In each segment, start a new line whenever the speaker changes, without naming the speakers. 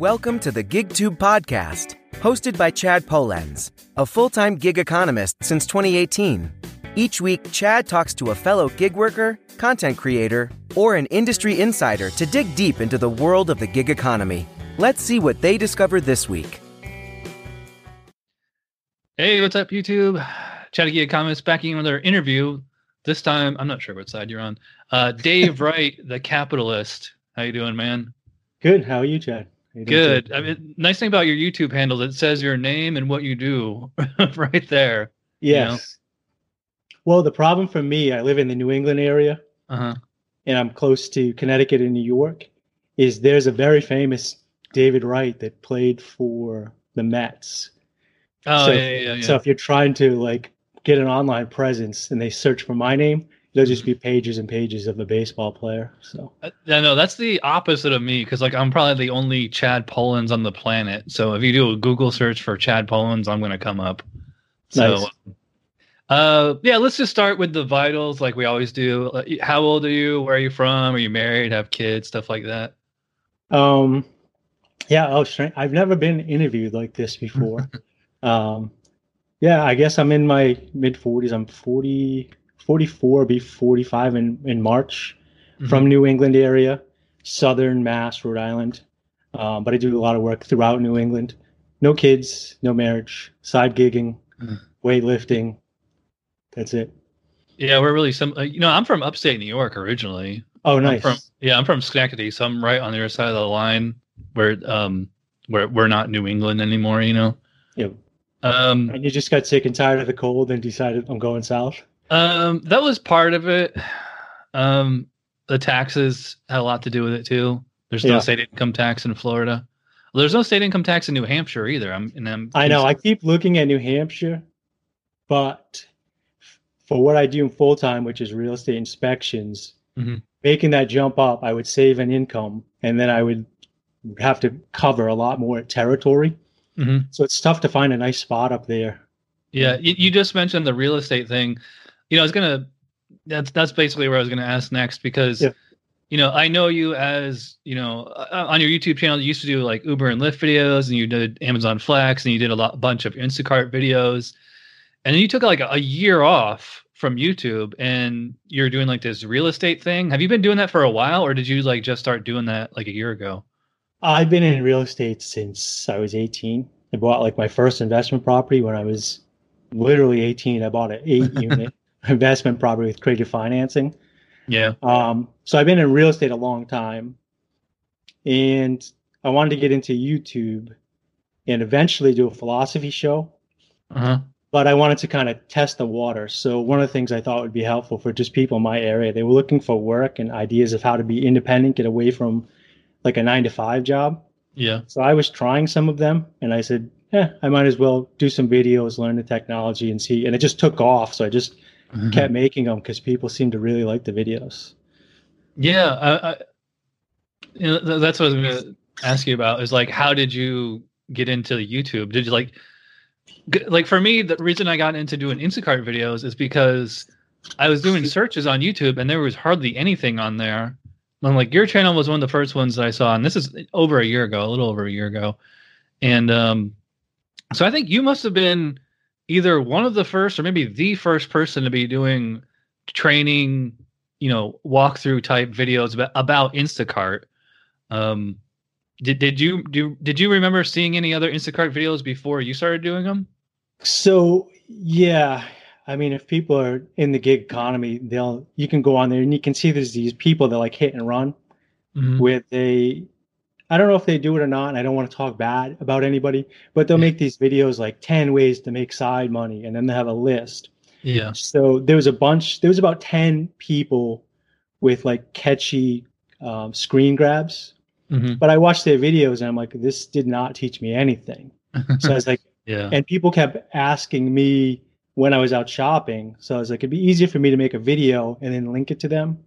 Welcome to the GigTube podcast, hosted by Chad Polenz, a full-time gig economist since 2018. Each week, Chad talks to a fellow gig worker, content creator, or an industry insider to dig deep into the world of the gig economy. Let's see what they discovered this week.
Hey, what's up, YouTube? Chatty Gig Economist back in with our interview. This time, I'm not sure what side you're on. Uh, Dave Wright, the capitalist. How you doing, man?
Good. How are you, Chad?
Good. I mean, nice thing about your YouTube handle, it says your name and what you do right there.
Yes.
You know?
Well, the problem for me, I live in the New England area,
uh-huh.
and I'm close to Connecticut and New York. Is there's a very famous David Wright that played for the Mets.
Oh
so,
yeah, yeah, yeah.
So if you're trying to like get an online presence and they search for my name, it'll just be pages and pages of the baseball player. So
Uh, yeah, no, that's the opposite of me because like I'm probably the only Chad Polenz on the planet. So if you do a Google search for Chad Polenz, I'm going to come up. So,
Nice.
uh, yeah, let's just start with the vitals, like we always do. Uh, How old are you? Where are you from? Are you married? Have kids? Stuff like that.
Um, yeah, oh. I've never been interviewed like this before. um, yeah, I guess I'm in my mid 40s. I'm 40, 44, be 45 in, in March from New England area, Southern Mass, Rhode Island. Um, but I do a lot of work throughout New England. No kids, no marriage, side gigging,
Mhm.
weightlifting. That's it.
Yeah, we're really some. Uh, you know, I'm from upstate New York originally.
Oh,
I'm
nice.
from yeah, I'm from Schenectady, so I'm right on the other side of the line where um where we're not New England anymore. You know.
Yep.
Um,
And you just got sick and tired of the cold and decided I'm going south.
Um, that was part of it. Um, the taxes had a lot to do with it too. There's no
Yeah.
state income tax in Florida. Well, there's no state income tax in New Hampshire either. I'm and I'm
I know. I keep looking at New Hampshire, but for what I do full time, which is real estate inspections,
Mhm.
making that jump up, I would save an income and then I would have to cover a lot more territory.
Mhm.
So it's tough to find a nice spot up there.
Yeah, you just mentioned the real estate thing. You know, I was gonna. That's that's basically where I was gonna ask next because,
Yeah.
you know, I know you as you know uh, on your YouTube channel. You used to do like Uber and Lyft videos, and you did Amazon Flex, and you did a lot bunch of Instacart videos, and then you took like a, a year off from YouTube, and you're doing like this real estate thing. Have you been doing that for a while, or did you like just start doing that like a year ago?
I've been in real estate since I was 18. I bought like my first investment property when I was literally 18. I bought an eight unit investment property with creative financing.
Yeah.
Um, so I've been in real estate a long time, and I wanted to get into YouTube and eventually do a philosophy show.
Uh huh.
But I wanted to kind of test the water. So one of the things I thought would be helpful for just people in my area, they were looking for work and ideas of how to be independent, get away from like a nine to five job.
Yeah.
So I was trying some of them, and I said, "Yeah, I might as well do some videos, learn the technology, and see." And it just took off. So I just kept making them because people seem to really like the videos.
Yeah, I, I, you know, that's what I was going to ask you about. Is like, how did you get into YouTube? Did you like, g- like for me, the reason I got into doing Instacart videos is because I was doing searches on YouTube and there was hardly anything on there. I'm like your channel was one of the first ones that I saw, and this is over a year ago, a little over a year ago, and um, so I think you must have been either one of the first or maybe the first person to be doing training you know walkthrough type videos about, about Instacart. Um, did did you do did you remember seeing any other Instacart videos before you started doing them?
So yeah, I mean, if people are in the gig economy, they'll you can go on there and you can see there's these people that like hit and run
Mhm.
with a. I don't know if they do it or not. and I don't want to talk bad about anybody, but they'll
Yeah.
make these videos like 10 ways to make side money, and then they have a list.
Yeah.
So there was a bunch, there was about 10 people with like catchy um, screen grabs.
hmm
But I watched their videos and I'm like, this did not teach me anything. So I was like,
yeah.
and people kept asking me when I was out shopping. So I was like, it'd be easier for me to make a video and then link it to them.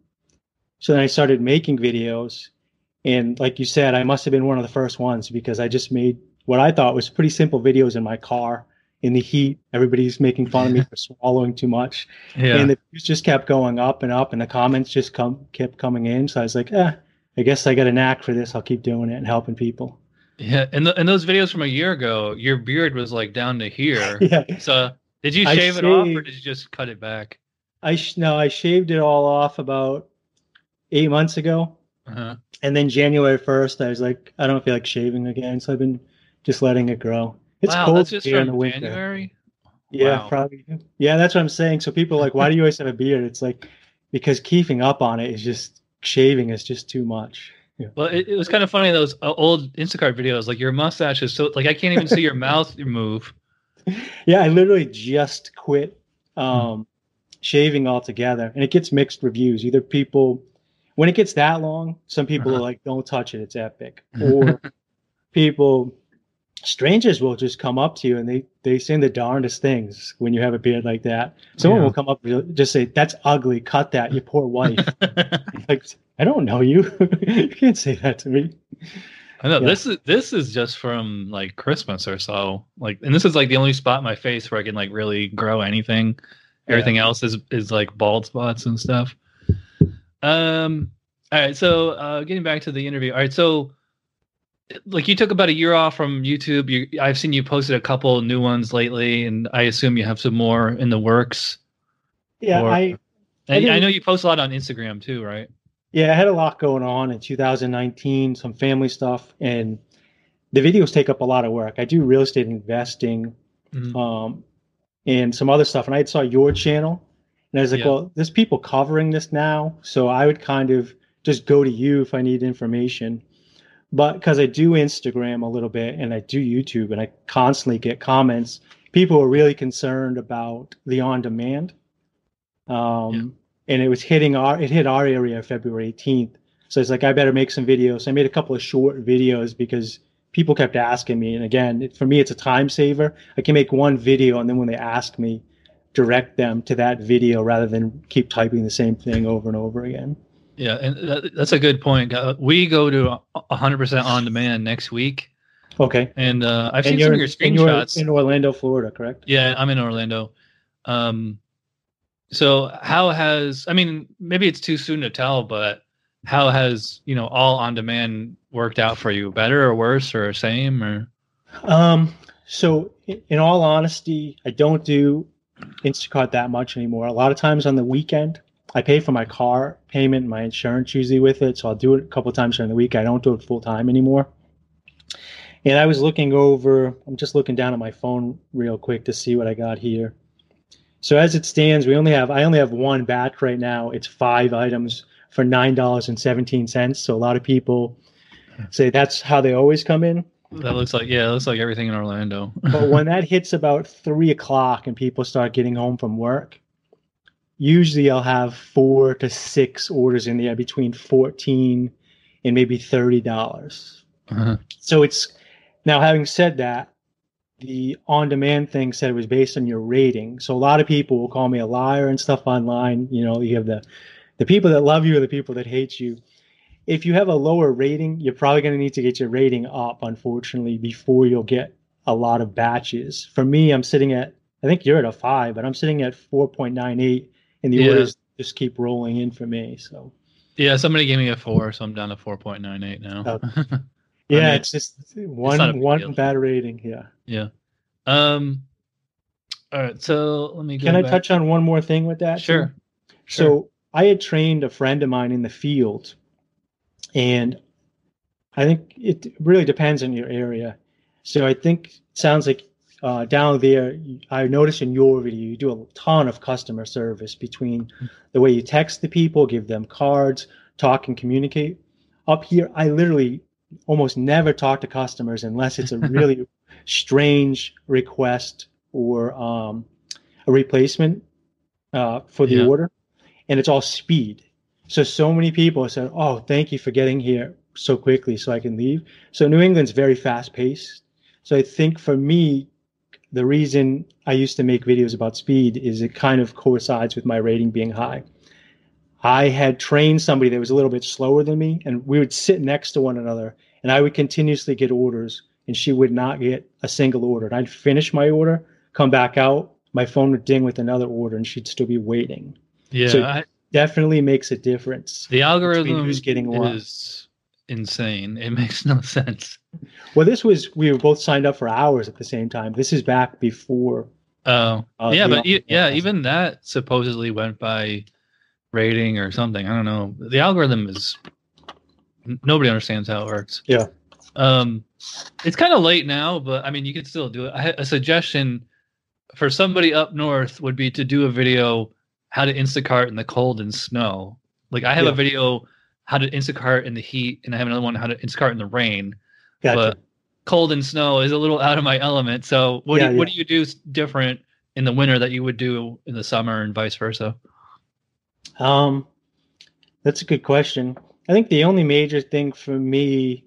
So then I started making videos. And like you said, I must have been one of the first ones because I just made what I thought was pretty simple videos in my car in the heat. Everybody's making fun of me for swallowing too much.
Yeah.
And the views just kept going up and up and the comments just come kept coming in. So I was like, eh, I guess I got a knack for this. I'll keep doing it and helping people.
Yeah, and the, and those videos from a year ago, your beard was like down to here.
yeah.
So did you
I
shave it off or did you just cut it back?
I sh- no, I shaved it all off about eight months ago,
Uh-huh.
and then January first, I was like, I don't feel like shaving again, so I've been just letting it grow. It's
wow,
cold here in the winter.
January.
Yeah,
Wow.
probably. Yeah, that's what I'm saying. So people are like, why do you always have a beard? It's like because keeping up on it is just shaving is just too much. Yeah.
Well, it, it was kind of funny those uh, old Instacart videos. Like your mustache is so like I can't even see your mouth move.
Yeah, I literally just quit um, shaving altogether, and it gets mixed reviews. Either people, when it gets that long, some people
Uh-huh.
are like, "Don't touch it; it's epic," or people, strangers will just come up to you and they they say the darndest things when you have a beard like that. Someone
Yeah.
will come up and just say, "That's ugly. Cut that, you poor wife." like, I don't know you. you can't say that to me.
I know
Yeah.
this is this is just from like Christmas or so. Like, and this is like the only spot in my face where I can like really grow anything.
Yeah.
Everything else is is like bald spots and stuff. Um. All right. So, uh, getting back to the interview. All right. So, like, you took about a year off from YouTube. You, I've seen you posted a couple new ones lately, and I assume you have some more in the works.
Yeah,
Or-
I I
I, know you post a lot on Instagram too, right?
Yeah, I had a lot going on in 2019, some family stuff, and the videos take up a lot of work. I do real estate investing
Mhm.
um, and some other stuff, and I saw your channel, and I was like,
Yeah.
well, there's people covering this now, so I would kind of just go to you if I need information. But because I do Instagram a little bit and I do YouTube, and I constantly get comments, people are really concerned about the on demand. Um, and it was hitting our it hit our area February 18th. So it's like I better make some videos. I made a couple of short videos because people kept asking me. And again, it, for me, it's a time saver. I can make one video, and then when they ask me, direct them to that video rather than keep typing the same thing over and over again.
Yeah, and that, that's a good point. We go to a hundred percent on demand next week,
Okay.
and uh, I've
and
seen some of your screenshots.
in Orlando, Florida, correct?
Yeah, I'm in Orlando. Um, so how has I mean, maybe it's too soon to tell, but how has you know all on demand worked out for you? Better or worse or same or?
Um, so in all honesty, I don't do Instacart that much anymore. A lot of times on the weekend, I pay for my car payment, my insurance usually with it. So I'll do it a couple times during the week. I don't do it full time anymore. And I was looking over, I'm just looking down at my phone real quick to see what I got here. So as it stands, we only have I only have one batch right now. It's five items for nine dollars and seventeen cents. So a lot of people say that's how they always come in.
That looks like yeah, it looks like everything in Orlando.
but when that hits about three o'clock and people start getting home from work, usually I'll have four to six orders in there between fourteen and maybe thirty dollars.
Uh-huh.
So it's now having said that, the on-demand thing said it was based on your rating. So a lot of people will call me a liar and stuff online. You know, you have the the people that love you or the people that hate you. If you have a lower rating, you're probably going to need to get your rating up, unfortunately, before you'll get a lot of batches. For me, I'm sitting at I think you're at a five, but I'm sitting at 4.98, and the
Yeah.
orders just keep rolling in for me. So
Yeah, somebody gave me a four, so I'm down to four point nine eight now.
Oh. yeah,
mean,
it's just one
big
one
deal.
bad rating. Yeah.
yeah. Um. All right, so let me. Go
Can I
back-
touch on one more thing with that? too?
Sure.
So I had trained a friend of mine in the field, and I think it really depends on your area. So I think it sounds like uh, down there, I noticed in your video you do a ton of customer service between the way you text the people, give them cards, talk and communicate. Up here, I literally almost never talk to customers unless it's a really strange request or um, a replacement uh, for the
Yeah.
order, and it's all speed. So so many people said, "Oh, thank you for getting here so quickly, so I can leave." So New England's very fast paced. So I think for me, the reason I used to make videos about speed is it kind of coincides with my rating being high. I had trained somebody that was a little bit slower than me, and we would sit next to one another, and I would continuously get orders, and she would not get a single order. And I'd finish my order, come back out, my phone would ding with another order, and she'd still be waiting.
Yeah,
So-
I,
Definitely makes a difference.
the algorithm
who's getting what.
is insane. It makes no sense.
Well, this was we were both signed up for hours at the same time. This is back before.
Oh,
Uh,
yeah, but e- yeah, even that supposedly went by rating or something. I don't know. The algorithm is nobody understands how it works.
Yeah.
Um, it's kind of late now, but I mean, you could still do it. I a suggestion for somebody up north would be to do a video how to Instacart in the cold and snow. Like I have
Yeah.
a video how to Instacart in the heat, and I have another one how to Instacart in the rain.
Gotcha.
But cold and snow is a little out of my element. So what
Yeah,
do you, what do you do different in the winter that you would do in the summer and vice versa?
Um, that's a good question. I think the only major thing for me,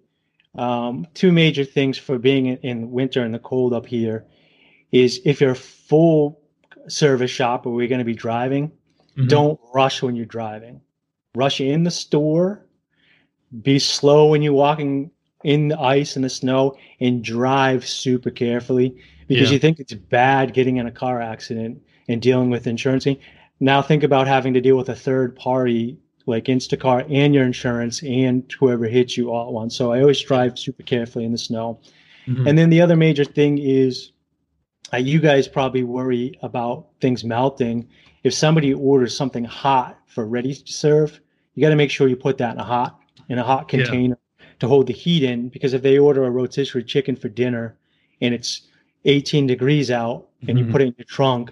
um, two major things for being in, in winter and the cold up here, is if you're full service shop or we're going to be driving,
Mhm.
don't rush when you're driving. Rush in the store. Be slow when you're walking in the ice and the snow, and drive super carefully because
Yeah.
you think it's bad getting in a car accident and dealing with insurance. Now think about having to deal with a third party like Instacart and your insurance and whoever hits you all at once. So I always drive super carefully in the snow.
Mhm.
And then the other major thing is uh, you guys probably worry about things melting. If somebody orders something hot for ready to serve, you got to make sure you put that in a hot in a hot
Yeah.
container to hold the heat in because if they order a rotisserie chicken for dinner and it's 18 degrees out and
Mhm.
you put it in your trunk,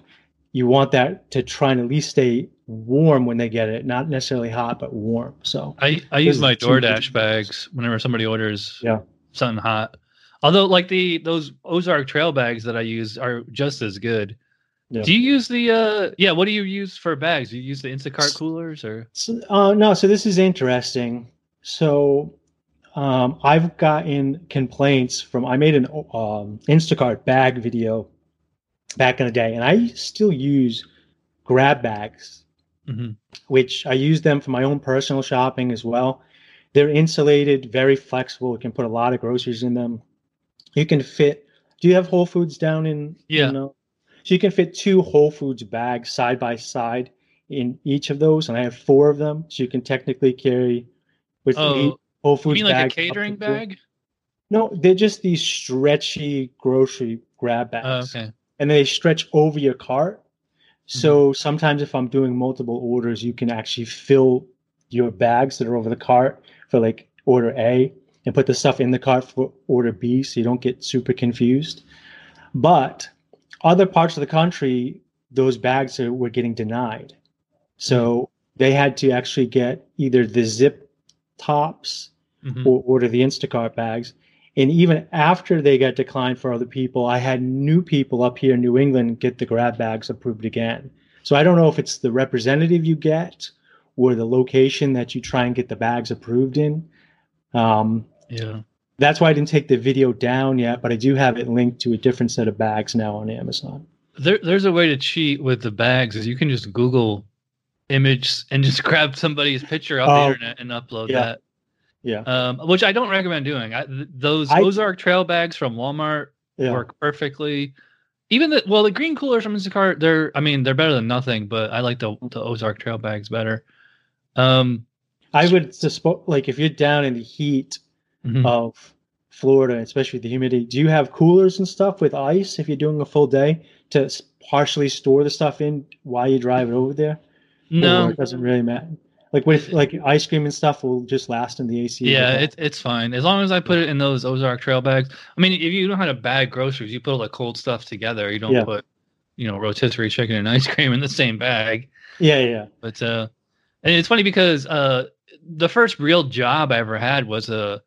you want that to try and at least stay warm when they get it, not necessarily hot but warm. So
I, I use my DoorDash bags whenever somebody orders
Yeah.
something hot. Although like the those Ozark trail bags that I use are just as good.
Yeah.
Do you use the uh yeah, what do you use for bags? Do you use the Instacart coolers or
So, uh, no, so this is interesting. So um, I've gotten complaints from, I made an um, Instacart bag video back in the day, and I still use grab bags,
Mhm.
which I use them for my own personal shopping as well. They're insulated, very flexible. You can put a lot of groceries in them. You can fit, do you have Whole Foods down in?
Yeah.
in, uh, so you can fit two Whole Foods bags side by side in each of those, and I have four of them, so you can technically carry with
Oh,
Whole
you
Foods
mean like a
bag up to
catering bag?
No, they're just these stretchy grocery grab
Oh,
bags,
okay.
and they stretch over your cart. So
Mm-hmm.
sometimes, if I'm doing multiple orders, you can actually fill your bags that are over the cart for like order A and put the stuff in the cart for order B, so you don't get super confused. But other parts of the country, those bags are, were getting denied. So they had to actually get either the zip tops
Mhm.
or order the Instacart bags. And even after they got declined for other people, I had new people up here in New England get the grab bags approved again. So I don't know if it's the representative you get or the location that you try and get the bags approved in. Um,
Yeah.
that's why I didn't take the video down yet, but I do have it linked to a different set of bags now on Amazon.
There, there's a way to cheat with the bags is you can just Google image and just grab somebody's picture off
Oh,
the internet and upload
yeah.
that.
Yeah.
Um, which I don't recommend doing. I, th- those
I-
Ozark trail bags from Walmart
Yeah.
work perfectly. Even the well, the green coolers from Instacart, they're I mean they're better than nothing, but I like the the Ozark trail bags better. Um,
I would suspect, like, if you're down in the heat
mhm.
of Florida, especially the humidity, do you have coolers and stuff with ice if you're doing a full day to partially store the stuff in while you drive it over there? Or
no,
it doesn't really matter. Like with like ice cream and stuff will just last in the AC.
yeah, it's it's fine as long as I put it in those Ozark trail bags. I mean, if you know how to bag groceries, you put all the cold stuff together. You don't
Yeah.
put you know rotisserie chicken and ice cream in the same bag.
yeah, yeah.
But uh, and it's funny because uh, the first real job I ever had was a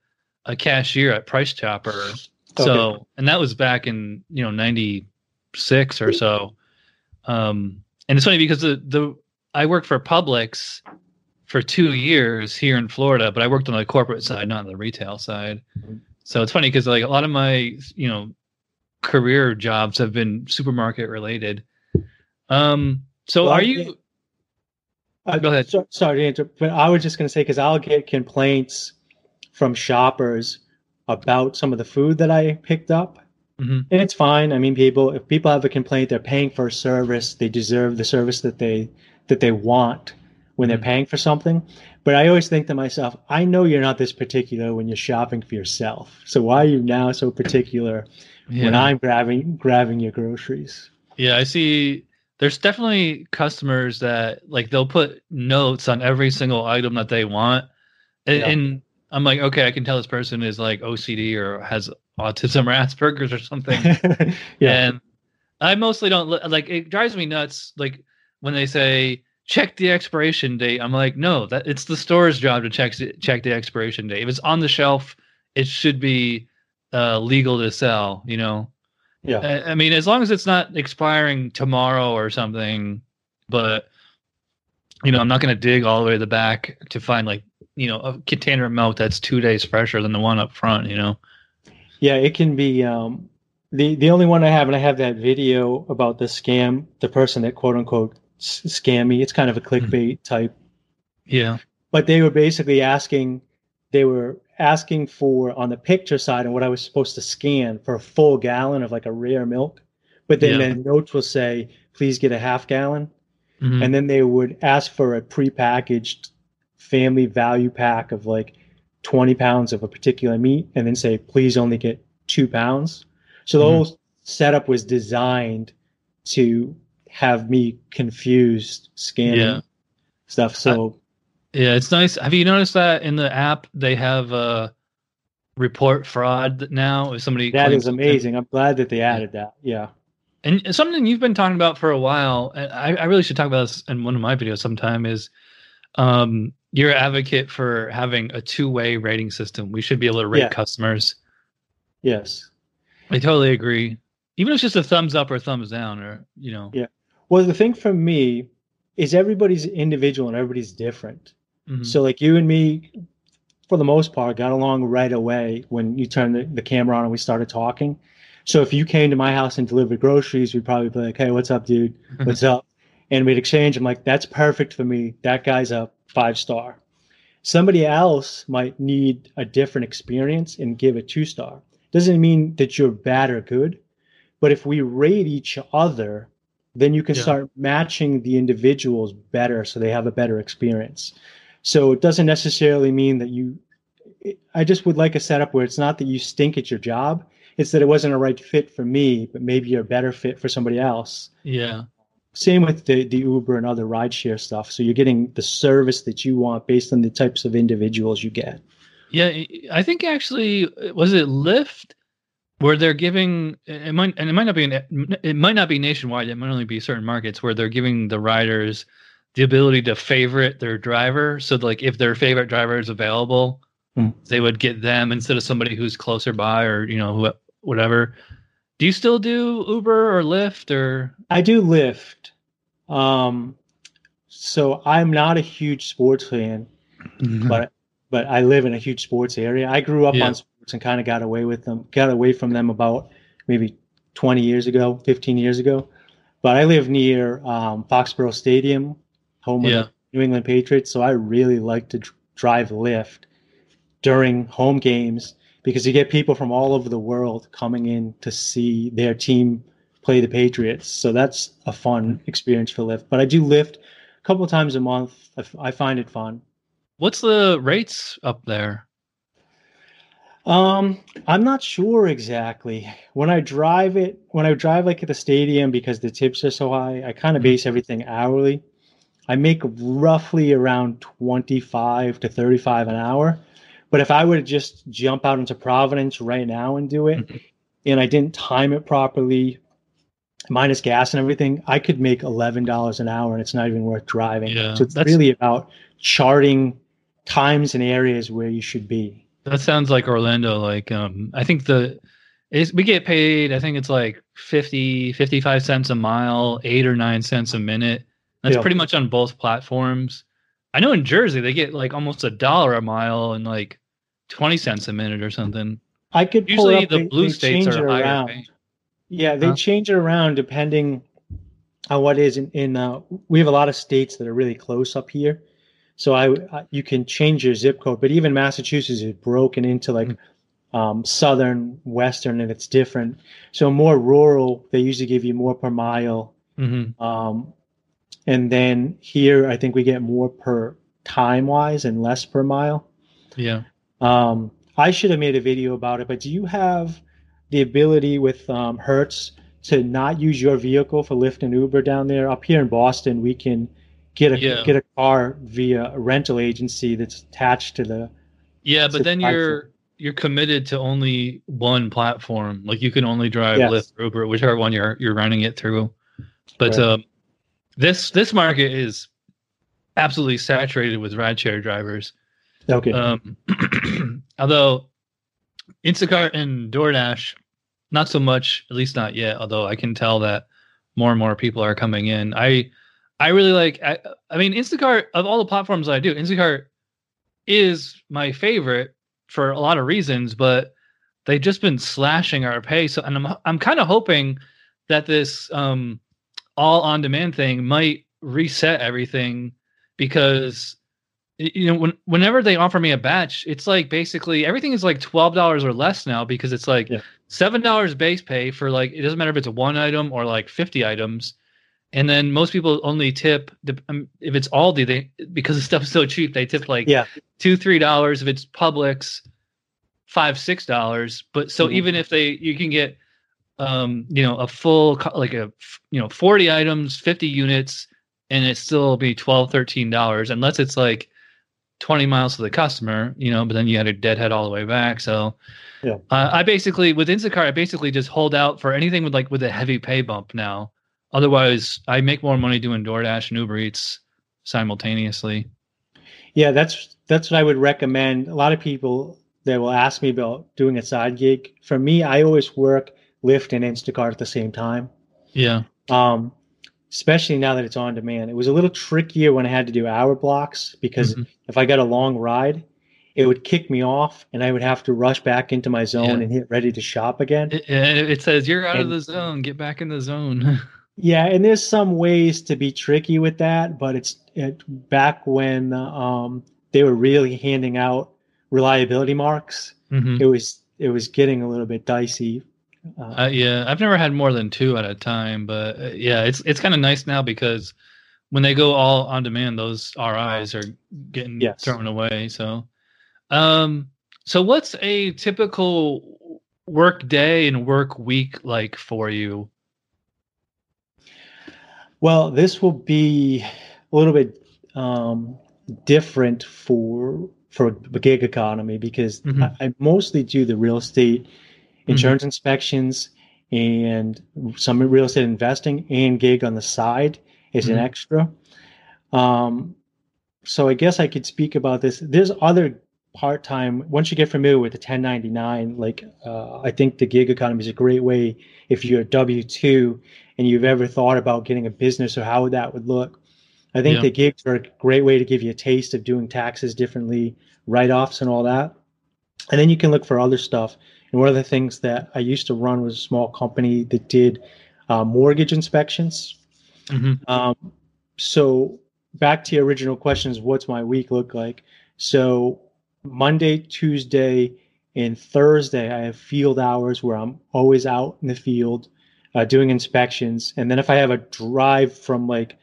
a cashier at Price Chopper. So, and that was back in you know '96 or so. Um, and it's funny because the the I worked for Publix for two years here in Florida, but I worked on the corporate side, not on the retail side.
Mhm.
So it's funny because like a lot of my you know career jobs have been supermarket related. Um, so
Well,
are you?
Uh,
Go ahead.
So, sorry to interrupt, but I was just going to say because I'll get complaints from shoppers about some of the food that I picked up,
Mhm.
and it's fine. I mean, people if people have a complaint, they're paying for a service, they deserve the service that they that they want. when they're
Mhm.
paying for something. But I always think to myself, I know you're not this particular when you're shopping for yourself. So why are you now so particular when I'm grabbing grabbing your groceries?
Yeah, I see. There's definitely customers that like they'll put notes on every single item that they want, and,
Yeah.
and I'm like, okay, I can tell this person is like OCD or has autism or Asperger's or something.
yeah.
And I mostly don't like. It drives me nuts. Like when they say check the expiration date. I'm like, no, that it's the store's job to check check the expiration date. If it's on the shelf, it should be uh, legal to sell. You know.
yeah.
I I mean, as long as it's not expiring tomorrow or something, but you know, I'm not going to dig all the way to the back to find like you know a container of milk that's two days fresher than the one up front. You know.
Yeah, it can be. Um, the the only one I have, and I have that video about the scam, the person that quote unquote scam me. It's kind of a clickbait type,
Yeah.
but they were basically asking, they were asking for on the picture side and what I was supposed to scan for a full gallon of like a rare milk, but then
Yeah.
the notes will say, please get a half gallon,
Mhm.
and then they would ask for a prepackaged family value pack of like 20 pounds of a particular meat and then say please only get two pounds so the
Mhm.
whole setup was designed to have me confused scanning
Yeah.
stuff so
Yeah, it's nice. Have you noticed that in the app they have uh report fraud now? If somebody
That is
claims
is
something-
amazing i'm glad that they added that yeah
And something you've been talking about for a while, and I, I really should talk about this in one of my videos sometime, is um, you're an advocate for having a two way rating system. We should be able to rate
Yeah.
customers.
yes
I totally agree. Even if it's just a thumbs up or thumbs down, or you know,
Yeah. well the thing for me is everybody's individual and everybody's different
mhm.
So like you and me, for the most part, got along right away when you turned the, the camera on and we started talking. So if you came to my house and delivered groceries, we'd probably be like, "Hey, what's up, dude? What's up?" And we'd exchange. I'm like, "That's perfect for me. That guy's a five star." Somebody else might need a different experience and give a two star. Doesn't mean that you're bad or good, but if we rate each other, then you can
Yeah.
start matching the individuals better so they have a better experience. So it doesn't necessarily mean that you. I just would like a setup where it's not that you stink at your job; it's that it wasn't a right fit for me, but maybe you're a better fit for somebody else.
yeah,
Same with the the Uber and other rideshare stuff. So you're getting the service that you want based on the types of individuals you get.
yeah. I think actually, was it Lyft where they're giving it might and it might not be an, it might not be nationwide. It might only be certain markets where they're giving the riders the ability to favorite their driver. So like if their favorite driver is available,
Hmm.
they would get them instead of somebody who's closer by or you know who, whatever. Do you still do Uber or Lyft or?
I do Lyft. Um, so I'm not a huge sports fan, but but I live in a huge sports area. I grew up
Yeah.
on sports and kind of got away with them. Got away from them about maybe 20 years ago, 15 years ago. But I live near um, Foxborough Stadium, home of
Yeah.
the New England Patriots. So I really like to dr- drive Lyft during home games because you get people from all over the world coming in to see their team play the Patriots. So that's a fun experience for Lyft. But I do Lyft a couple of times a month. I, f- I find it fun.
What's the rates up there?
Um, I'm not sure exactly. When I drive it, when I drive like at the stadium because the tips are so high, I kind of
Mhm.
base everything hourly. I make roughly around 25 to 35 an hour. But if I were to just jump out into Providence right now and do it,
Mhm.
and I didn't time it properly, minus gas and everything, I could make $11 an hour and it's not even worth driving.
Yeah,
so it's really about charting times and areas where you should be.
That sounds like Orlando. Like, um, I think the is we get paid. I think it's like 50, 55 cents a mile, eight or nine cents a minute. That's
Yeah.
pretty much on both platforms. I know in Jersey they get like almost a dollar a mile and like twenty cents a minute or something.
I could pull
Usually
up,
the
they-
blue
they
states are higher
around. Yeah, they
Huh?
change it around depending on what is in. in uh, we have a lot of states that are really close up here, so I I- you can change your zip code. But even Massachusetts is broken into like
Mm.
um, southern, western, and it's different. So more rural, they usually give you more per mile,
Mhm.
um, and then here I think we get more per time wise and less per mile.
Yeah.
Um, I should have made a video about it, but do you have the ability with um, Hertz to not use your vehicle for Lyft and Uber down there? Up here in Boston, we can get a
Yeah.
get a car via a rental agency that's attached to the.
Yeah, but then
platform.
you're you're committed to only one platform. Like you can only drive
Yes.
Lyft or Uber, whichever one you're you're running it through. But
Right.
um, this this market is absolutely saturated with rideshare drivers.
Okay.
Um, although Instacart and DoorDash, not so much, at least not yet. Although I can tell that more and more people are coming in. I I really like. I, I mean, Instacart of all the platforms that I do, Instacart is my favorite for a lot of reasons, but they've just been slashing our pay. So, and I'm I'm kind of hoping that this um, all on demand thing might reset everything because you know when, whenever they offer me a batch it's like basically everything is like $12 or less now because it's like
Yeah.
$7 base pay for like it doesn't matter if it's a one item or like 50 items and then most people only tip the- um, if it's aldi they because the stuff is so cheap they tip like
Yeah.
two three dollars if it's publix five six dollars but so
Mhm.
even if they you can get um you know a full like a you know 40 items 50 units and it still be 12 13 dollars unless it's like 20 miles to the customer you know but then you had to deadhead all the way back so
Yeah.
uh, i basically with instacart i basically just hold out for anything with like with a heavy pay bump now otherwise i make more money doing doordash and uber eats simultaneously
Yeah, that's that's what I would recommend. A lot of people that will ask me about doing a side gig. For me, I always work Lyft and Instacart at the same time.
yeah
Um, especially now that it's on demand. It was a little trickier when I had to do hour blocks because
Mhm.
if I got a long ride, it would kick me off and I would have to rush back into my zone
Yeah.
and hit ready to shop again.
It, it says you're out of the zone. Get back in the zone.
Yeah, and there's some ways to be tricky with that, but it's it, back when um, they were really handing out reliability marks.
Mhm.
It was it was getting a little bit dicey. Uh,
Uh, yeah, I've never had more than two at a time, but uh, yeah, it's it's kind of nice now because when they go all on demand, those RIs are getting
Yes.
thrown away. So, um, so what's a typical work day and work week like for you?
well, this will be a little bit um, different for for the gig economy because
Mhm.
I, I mostly do the real estate insurance inspections and some real estate investing and gig on the side is an
Mhm.
extra. Um, so I guess I could speak about this. There's other part time. Once you get familiar with the 1099, like uh, I think the gig economy is a great way if you're a W two and you've ever thought about getting a business or how that would look. I think
Yeah.
the gigs are a great way to give you a taste of doing taxes differently, write offs, and all that. And then you can look for other stuff. And one of the things that I used to run was a small company that did uh, mortgage inspections.
Mhm.
Um, so back to your original questions, what's my week look like? So Monday, Tuesday, and Thursday, I have field hours where I'm always out in the field uh, doing inspections. And then if I have a drive from like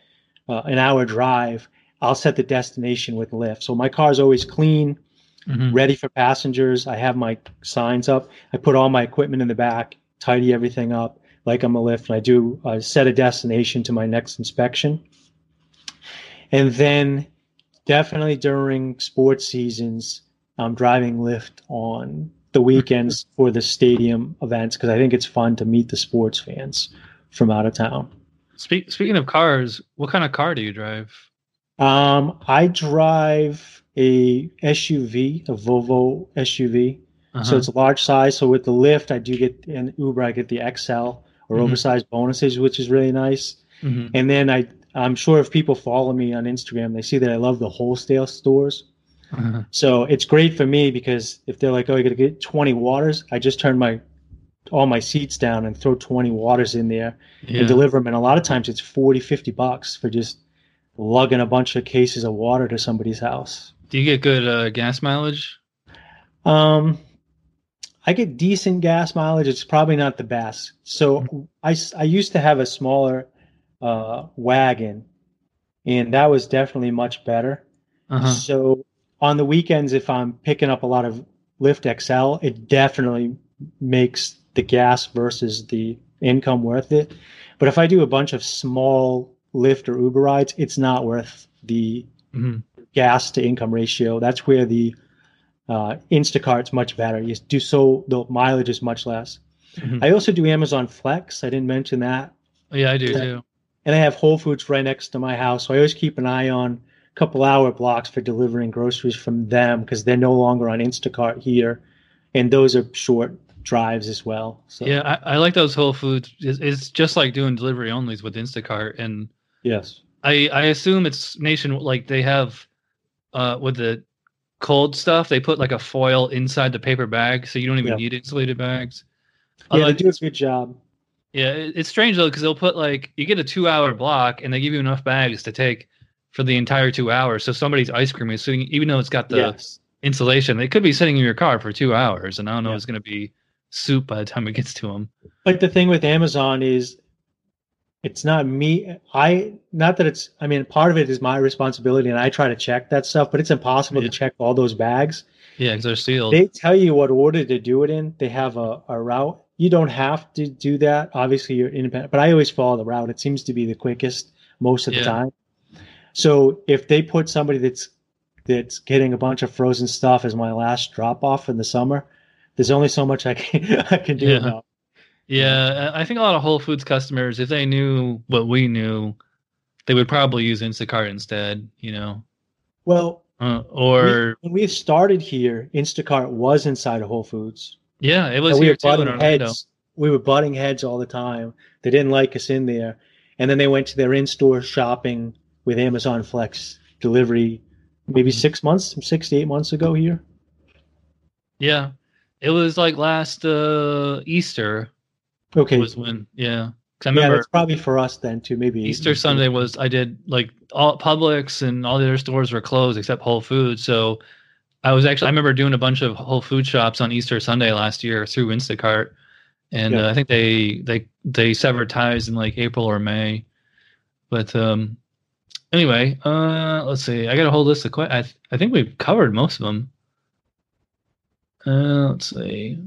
uh, an hour drive, I'll set the destination with Lyft. So my car is always clean,
Mhm.
ready for passengers. I have my signs up. I put all my equipment in the back, tidy everything up like I'm a Lyft, and I do uh, set a destination to my next inspection. And then definitely during sports seasons, I'm driving Lyft on the weekends for the stadium events because I think it's fun to meet the sports fans from out of town.
Speak, speaking of cars, what kind of car do you drive?
Um, I drive a SUV, a Volvo SUV. So
Uh-huh.
it's a large size. So with the Lyft, I do get an Uber. I get the XL or
Mhm.
oversized bonuses, which is really nice.
Mhm.
And then I, I'm sure if people follow me on Instagram, they see that I love the wholesale stores.
Uh-huh.
So it's great for me because if they're like, "Oh, you got to get 20 waters," I just turn my all my seats down and throw 20 waters in there
Yeah.
and deliver them. And a lot of times it's 40, 50 bucks for just lugging a bunch of cases of water to somebody's house.
Do you get good uh, gas mileage?
Um, I get decent gas mileage. It's probably not the best. So I, I used to have a smaller uh, wagon and that was definitely much better.
Uh-huh.
So on the weekends, if I'm picking up a lot of Lyft XL, it definitely makes the gas versus the income worth it. But if I do a bunch of small Lyft or Uber rides, it's not worth the
Mhm.
Gas to income ratio. That's where the uh, Instacart's much better. You do so the mileage is much less.
Mhm.
I also do Amazon Flex. I didn't mention that,
Yeah, I do
Yeah.
too.
and I have Whole Foods right next to my house. So I always keep an eye on a couple hour blocks for delivering groceries from them because they're no longer on Instacart here, and those are short drives as well. So
Yeah, I, I like those Whole Foods. It's, it's just like doing delivery onlys with Instacart, and
yes,
I I assume it's nation like they have uh with the cold stuff they put like a foil inside the paper bag so you don't even
Yeah.
need insulated bags.
yeah, they do a good job.
Yeah, it- it's strange though because they'll put like you get a two hour block and they give you enough bags to take for the entire two hours. So somebody's ice cream is sitting, even though it's got the
yes,
insulation, it could be sitting in your car for two hours, and I don't know
Yeah.
it's going to be soup by the time it gets to them.
But the thing with Amazon is it's not me. I not that it's I mean part of it is my responsibility and I try to check that stuff, but it's impossible
Yeah.
to check all those bags.
Yeah, because they're sealed.
They tell you what order to do it in. They have a, a route. You don't have to do that. Obviously you're independent, but I always follow the route. It seems to be the quickest most of
Yeah.
the time. So if they put somebody that's that's getting a bunch of frozen stuff as my last drop off in the summer, there's only so much I can I can do
Yeah.
about.
Yeah, I think a lot of Whole Foods customers, if they knew what we knew, they would probably use Instacart instead. You know,
Well,
uh,
We-
or
when we started here, Instacart was inside of Whole Foods.
yeah, it was
we were
too
butting heads. We were butting heads all the time. They didn't like us in there, and then they went to their in-store shopping with Amazon Flex delivery, maybe
Mm-hmm.
six months, six to eight months ago here.
Yeah, it was like last uh, Easter
Okay,
was when yeah. 'Cause I
yeah,
remember
that's probably for us then too. Maybe
Easter Sunday was I did like all Publix and all the other stores were closed except Whole Foods. So I was actually I remember doing a bunch of Whole Food shops on Easter Sunday last year through Instacart, and
Yeah.
uh, I think they they they severed ties in like April or May. But um, anyway, uh, let's see. I got a whole list of questions. I th- I think we've covered most of them. Uh, let's see.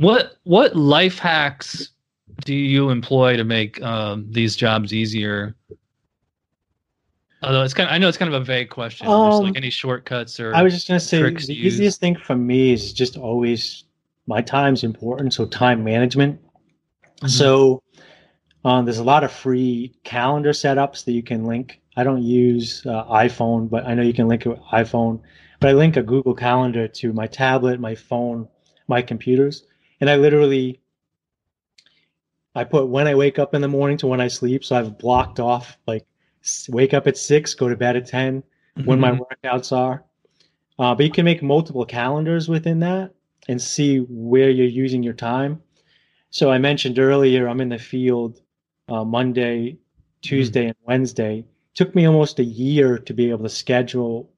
What what life hacks do you employ to make um, these jobs easier? Although it's kind of, I know it's kind of a vague question. There's
Um,
like any shortcuts or
I was just gonna say the easiest thing for me is just always my time's important, so time management.
Mhm.
So um, there's a lot of free calendar setups that you can link. I don't use uh, iPhone, but I know you can link it with iPhone. But I link a Google Calendar to my tablet, my phone, my computers, and I literally I put when I wake up in the morning to when I sleep. So I've blocked off like wake up at six, go to bed at ten, when my
Mhm.
workouts are. Uh, but you can make multiple calendars within that and see where you're using your time. So I mentioned earlier, I'm in the field uh, Monday, Tuesday, and Wednesday. Took me almost a year to be able to schedule,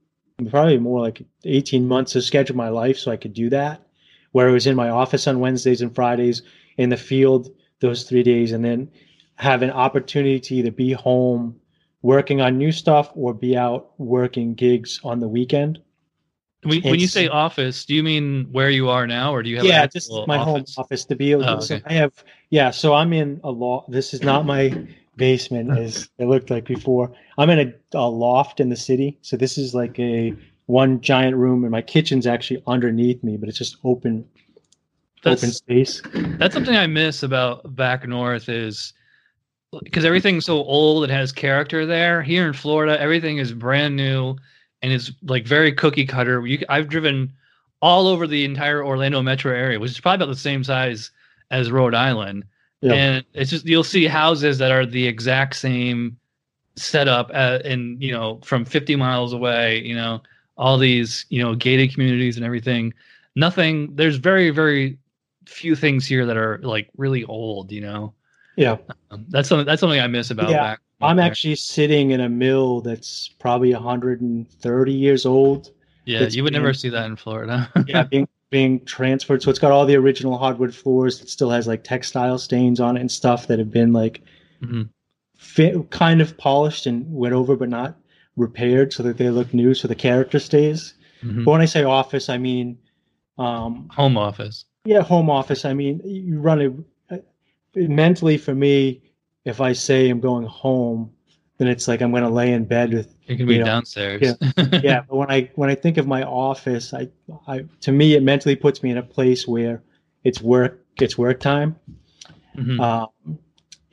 probably more like 18 months to schedule my life so I could do that. Where I was in my office on Wednesdays and Fridays, in the field those three days, and then have an opportunity to either be home working on new stuff or be out working gigs on the weekend.
when, when you say office, do you mean where you are now, or do you have
yeah, just my home
office?
office to be able
Oh, okay.
I have yeah, so I'm in a law. This is not my basement as it looked like before. I'm in a, a loft in the city, so this is like a one giant room, and my kitchen's actually underneath me, but it's just open open
That's
space.
that's something I miss about back north is because everything's so old. It has character there. Here in Florida, everything is brand new and it's like very cookie cutter. You, I've driven all over the entire Orlando metro area, which is probably about the same size as Rhode Island.
Yeah.
And it's just you'll see houses that are the exact same setup uh, at, and you know from 50 miles away. You know all these you know gated communities and everything. Nothing. There's very very few things here that are like really old. You know.
Yeah,
Um, that's something that's something I miss about
Yeah,
back.
I'm
there.
actually sitting in a mill that's probably 130 years old.
yeah. You would never see that in Florida.
yeah, being being transferred. So it's got all the original hardwood floors. It still has like textile stains on it and stuff that have been like
Mhm.
fit, kind of polished and went over, but not repaired, so that they look new, so the character stays.
Mhm.
But when I say office, I mean, um,
Home office.
yeah, home office. I mean, you run it uh, mentally for me. If I say I'm going home, then it's like I'm going to lay in bed with
It can be
know,
downstairs.
yeah. yeah. But when I when I think of my office, I, I to me it mentally puts me in a place where it's work it's work time.
Mhm.
Um,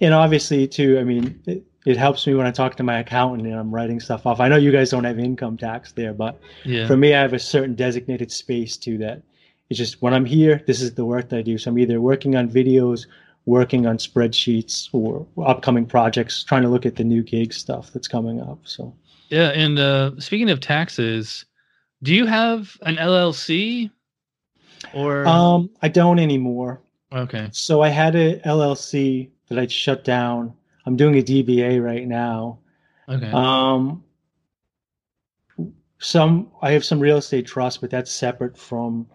and obviously too, I mean, it, it helps me when I talk to my accountant and I'm writing stuff off. I know you guys don't have income tax there, but
yeah.
for me, I have a certain designated space to that. It's just when I'm here, this is the work that I do. So I'm either working on videos, working on spreadsheets, or upcoming projects, trying to look at the new gig stuff that's coming up. So
Yeah, and uh, speaking of taxes, do you have an LLC or
um, I don't anymore.
okay?
So I had a LLC that I shut down. I'm doing a DBA right now.
Okay.
Um, some I have some real estate trust, but that's separate from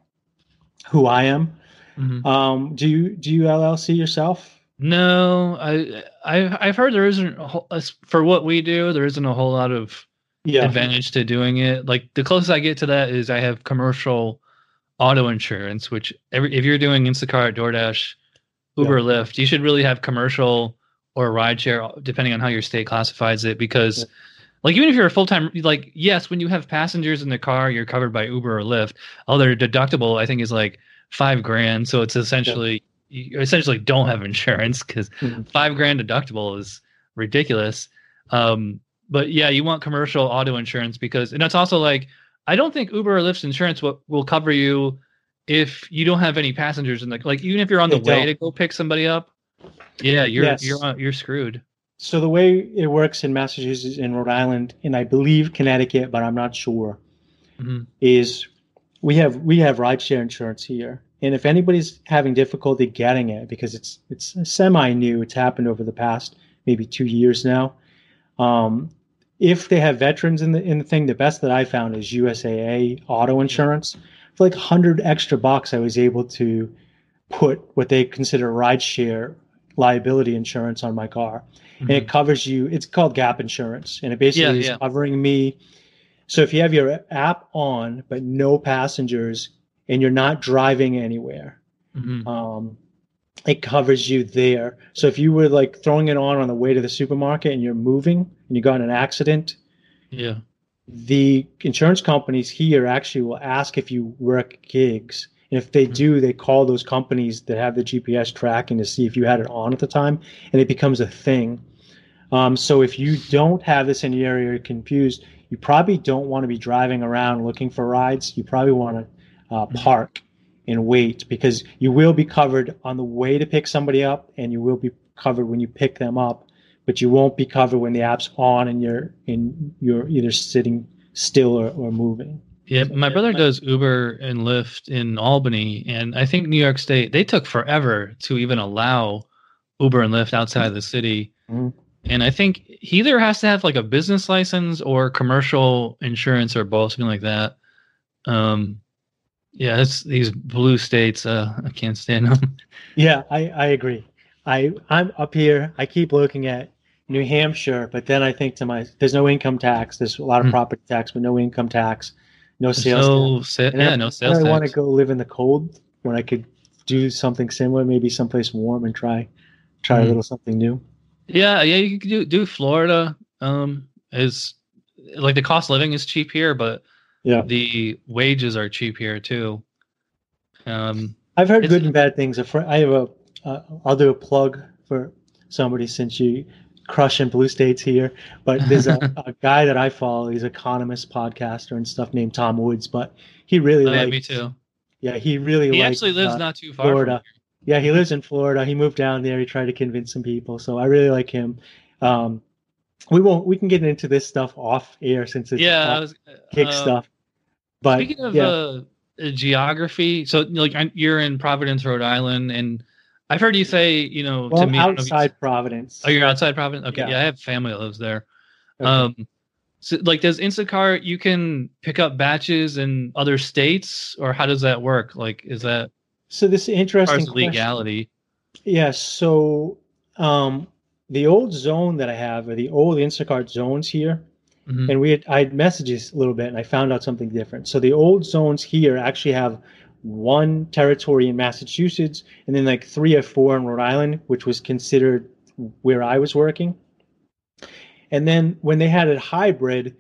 who I am.
Mhm.
Um, do you do you LLC yourself?
No, I I I've heard there isn't a whole, for what we do, there isn't a whole lot of
Yeah.
advantage to doing it. Like the closest I get to that is I have commercial auto insurance, which every if you're doing Instacart, DoorDash, Uber, Lyft, you should really have commercial or a rideshare, depending on how your state classifies it. Because,
Yeah.
like, even if you're a full time, like, yes, when you have passengers in the car, you're covered by Uber or Lyft. Other deductible, I think, is like five grand. So it's essentially you essentially don't have insurance because
Mhm.
five grand deductible is ridiculous. Um, but yeah, you want commercial auto insurance because, and that's also like, I don't think Uber or Lyft's insurance will, will cover you if you don't have any passengers in the like. Even if you're on the way to go pick somebody up, yeah, you're
Yes.
you're on, you're screwed.
So the way it works in Massachusetts and Rhode Island, and I believe Connecticut, but I'm not sure,
Mhm.
is we have we have rideshare insurance here, and if anybody's having difficulty getting it because it's it's semi new, it's happened over the past maybe two years now. Um, if they have veterans in the in the thing, the best that I found is USAA auto insurance. For like hundred extra bucks, I was able to put what they consider rideshare liability insurance on my car and it covers you. It's called gap insurance, and it basically
Yeah, yeah.
is covering me. So if you have your app on but no passengers and you're not driving anywhere,
Mhm.
um, it covers you there. So if you were like throwing it on on the way to the supermarket and you're moving and you got in an accident,
yeah,
the insurance companies here actually will ask if you work gigs. And if they do, they call those companies that have the GPS tracking to see if you had it on at the time, and it becomes a thing. Um, so if you don't have this in your area, you're confused, you probably don't want to be driving around looking for rides. You probably want to uh, park and wait because you will be covered on the way to pick somebody up, and you will be covered when you pick them up but you won't be covered when the app's on and you're in you're either sitting still or, or moving.
Yeah. My brother does Uber and Lyft in Albany, and I think New York State they took forever to even allow Uber and Lyft outside of the city.
Mhm.
And I think he either has to have like a business license or commercial insurance or both, something like that. Um, yeah, it's these blue states. Uh, I can't stand them.
Yeah, I, I agree. I I'm up here. I keep looking at New Hampshire, but then I think to my there's no income tax. There's a lot of
Hmm.
property tax, but no income tax, no sales
no, sa- yeah,
I-
no
I want to go live in the cold when I could do something similar, maybe someplace warm and try try a
Hmm.
little something new.
Yeah, yeah, you could do do Florida. Um, is like the cost of living is cheap here, but
Yeah.
the wages are cheap here too. Um,
I've heard good and bad things. I have a. Uh, I'll do a plug for somebody since you crushing blue states here. But there's a, a guy that I follow. He's an economist podcaster and stuff named Tom Woods. But he really
oh, yeah, me too.
Yeah, he really
He
likes,
actually lives
uh,
not too far
Florida. Yeah, he lives in Florida. He moved down there. He tried to convince some people. So I really like him. Um, we won't. We can get into this stuff off air since it's.
Yeah, was,
kick
uh,
stuff. But
Speaking of
yeah,
uh, uh, geography, so like you're in Providence, Rhode Island, and I've heard you say, you know,
well,
to me, I don't know if you-
outside Providence.
Oh, you're outside Providence. Okay,
Yeah.
yeah, I have family that lives there.
Okay.
Um, so like, does Instacart you can pick up batches in other states, or how does that work? Like, is that
so this is
as far
interesting
legality?
Yeah, so um, the old zone that I have, or the old Instacart zones here,
Mhm.
and we had, I had messages a little bit, and I found out something different. So the old zones here actually have one territory in Massachusetts, and then like three or four in Rhode Island, which was considered where I was working. And then when they had it hybrid,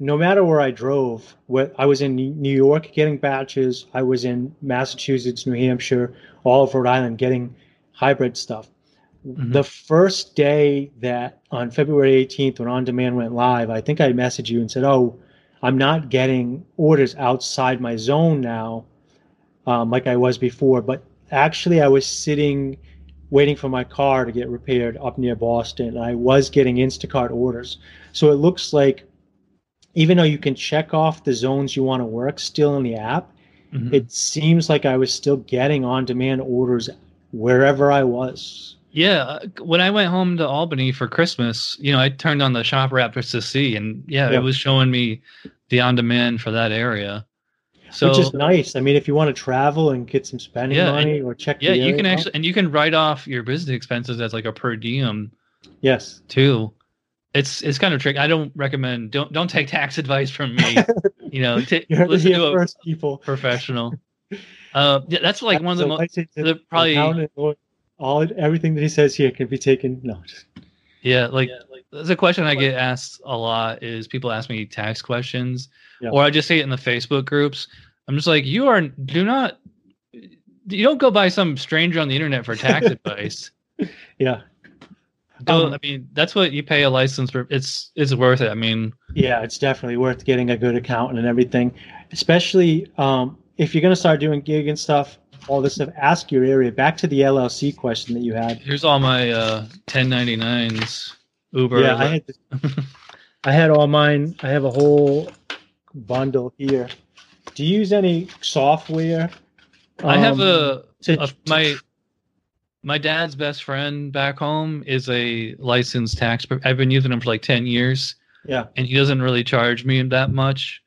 no matter where I drove, what I was in New York getting batches, I was in Massachusetts, New Hampshire, all of Rhode Island getting hybrid stuff.
Mhm.
The first day that on February 18th, when On Demand went live, I think I messaged you and said, "Oh, I'm not getting orders outside my zone now, um, like I was before." But actually, I was sitting waiting for my car to get repaired up near Boston, and I was getting Instacart orders. So it looks like even though you can check off the zones you want to work still in the app,
Mhm.
it seems like I was still getting on-demand orders wherever I was.
Yeah, uh, when I went home to Albany for Christmas, you know, I turned on the shop app just to see, and yeah,
Yeah.
it was showing me the on demand for that area. So
which is nice. I mean, if you want to travel and get some spending
Yeah,
money or check,
yeah,
the
you can
out-
actually, and you can write off your business expenses as like a per diem
yes,
too. It's it's kind of tricky. I don't recommend. Don't don't take tax advice from me. you know, ta-
you heard it
listen to a
first, people.
professional. Uh, yeah, that's like one of the most. probably-
all everything that he says here can be taken. No, just-
Yeah, like there's a question I get asked a lot is people ask me tax questions,
Yeah.
or I just say it in the Facebook groups. I'm just like, you are do not, you don't go by some stranger on the internet for tax advice.
yeah,
So
Um,
I mean, that's what you pay a license for. It's it's worth it. I mean,
yeah. It's definitely worth getting a good accountant and everything, especially um, if you're going to start doing gig and stuff. All this stuff. Ask your area. Back to the LLC question that you had.
here's all my uh 1099s. Uber.
Yeah, I had, I had all mine. I have a whole bundle here. Do you use any software?
I have
um,
a,
to-
a my my dad's best friend back home is a licensed tax. I've been using him for like ten years.
Yeah.
and he doesn't really charge me that much.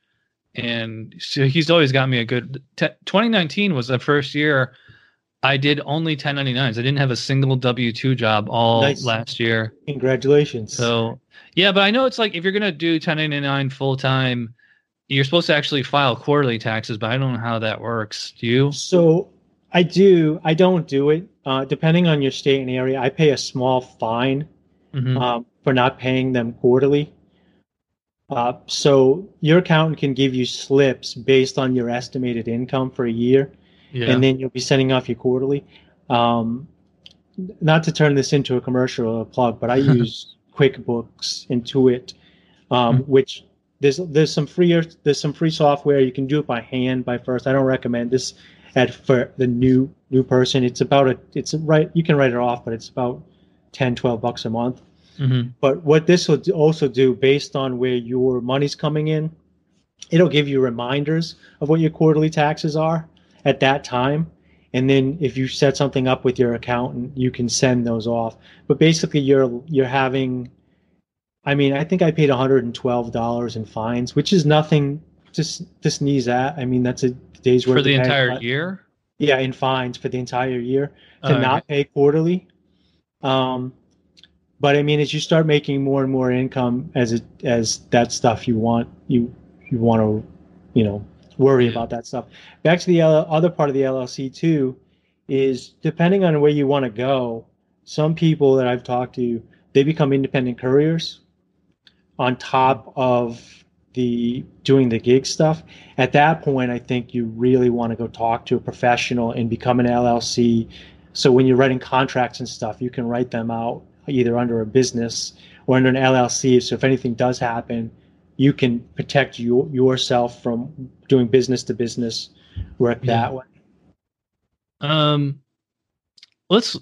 And so he's always got me a good. Te- 2019 was the first year I did only 1099s. I didn't have a single W two job all
Nice.
last year.
Congratulations.
So yeah, but I know it's like if you're gonna do 1099 full time, you're supposed to actually file quarterly taxes. But I don't know how that works. Do you?
So I do. I don't do it. Uh, depending on your state and area, I pay a small fine
Mhm.
um, for not paying them quarterly. Uh, so your accountant can give you slips based on your estimated income for a year,
yeah.
and then you'll be sending off your quarterly. Um, not to turn this into a commercial or a plug, but I use QuickBooks, Intuit, um, which there's there's some free there's some free software you can do it by hand by first. I don't recommend this at for the new new person. It's about a it's right you can write it off, but it's about 10, 12 bucks a month.
Mhm.
But what this will also do, based on where your money's coming in, it'll give you reminders of what your quarterly taxes are at that time. And then if you set something up with your accountant, you can send those off. But basically, you're you're having, I mean, I think I paid $112 in fines, which is nothing to to sneeze at. I mean, that's a day's worth
for the
pay.
entire year.
Yeah, in fines for the entire year to
Uh,
not pay quarterly. Um, but I mean, as you start making more and more income, as it as that stuff you want, you you want to, you know, worry
Yeah.
about that stuff. Back to the L- other part of the LLC too, is depending on where you want to go. Some people that I've talked to, they become independent couriers on top of the doing the gig stuff. At that point, I think you really want to go talk to a professional and become an LLC. So when you're writing contracts and stuff, you can write them out either under a business or under an LLC. So if anything does happen, you can protect your, yourself from doing business to business work
Yeah.
that way.
Um, let's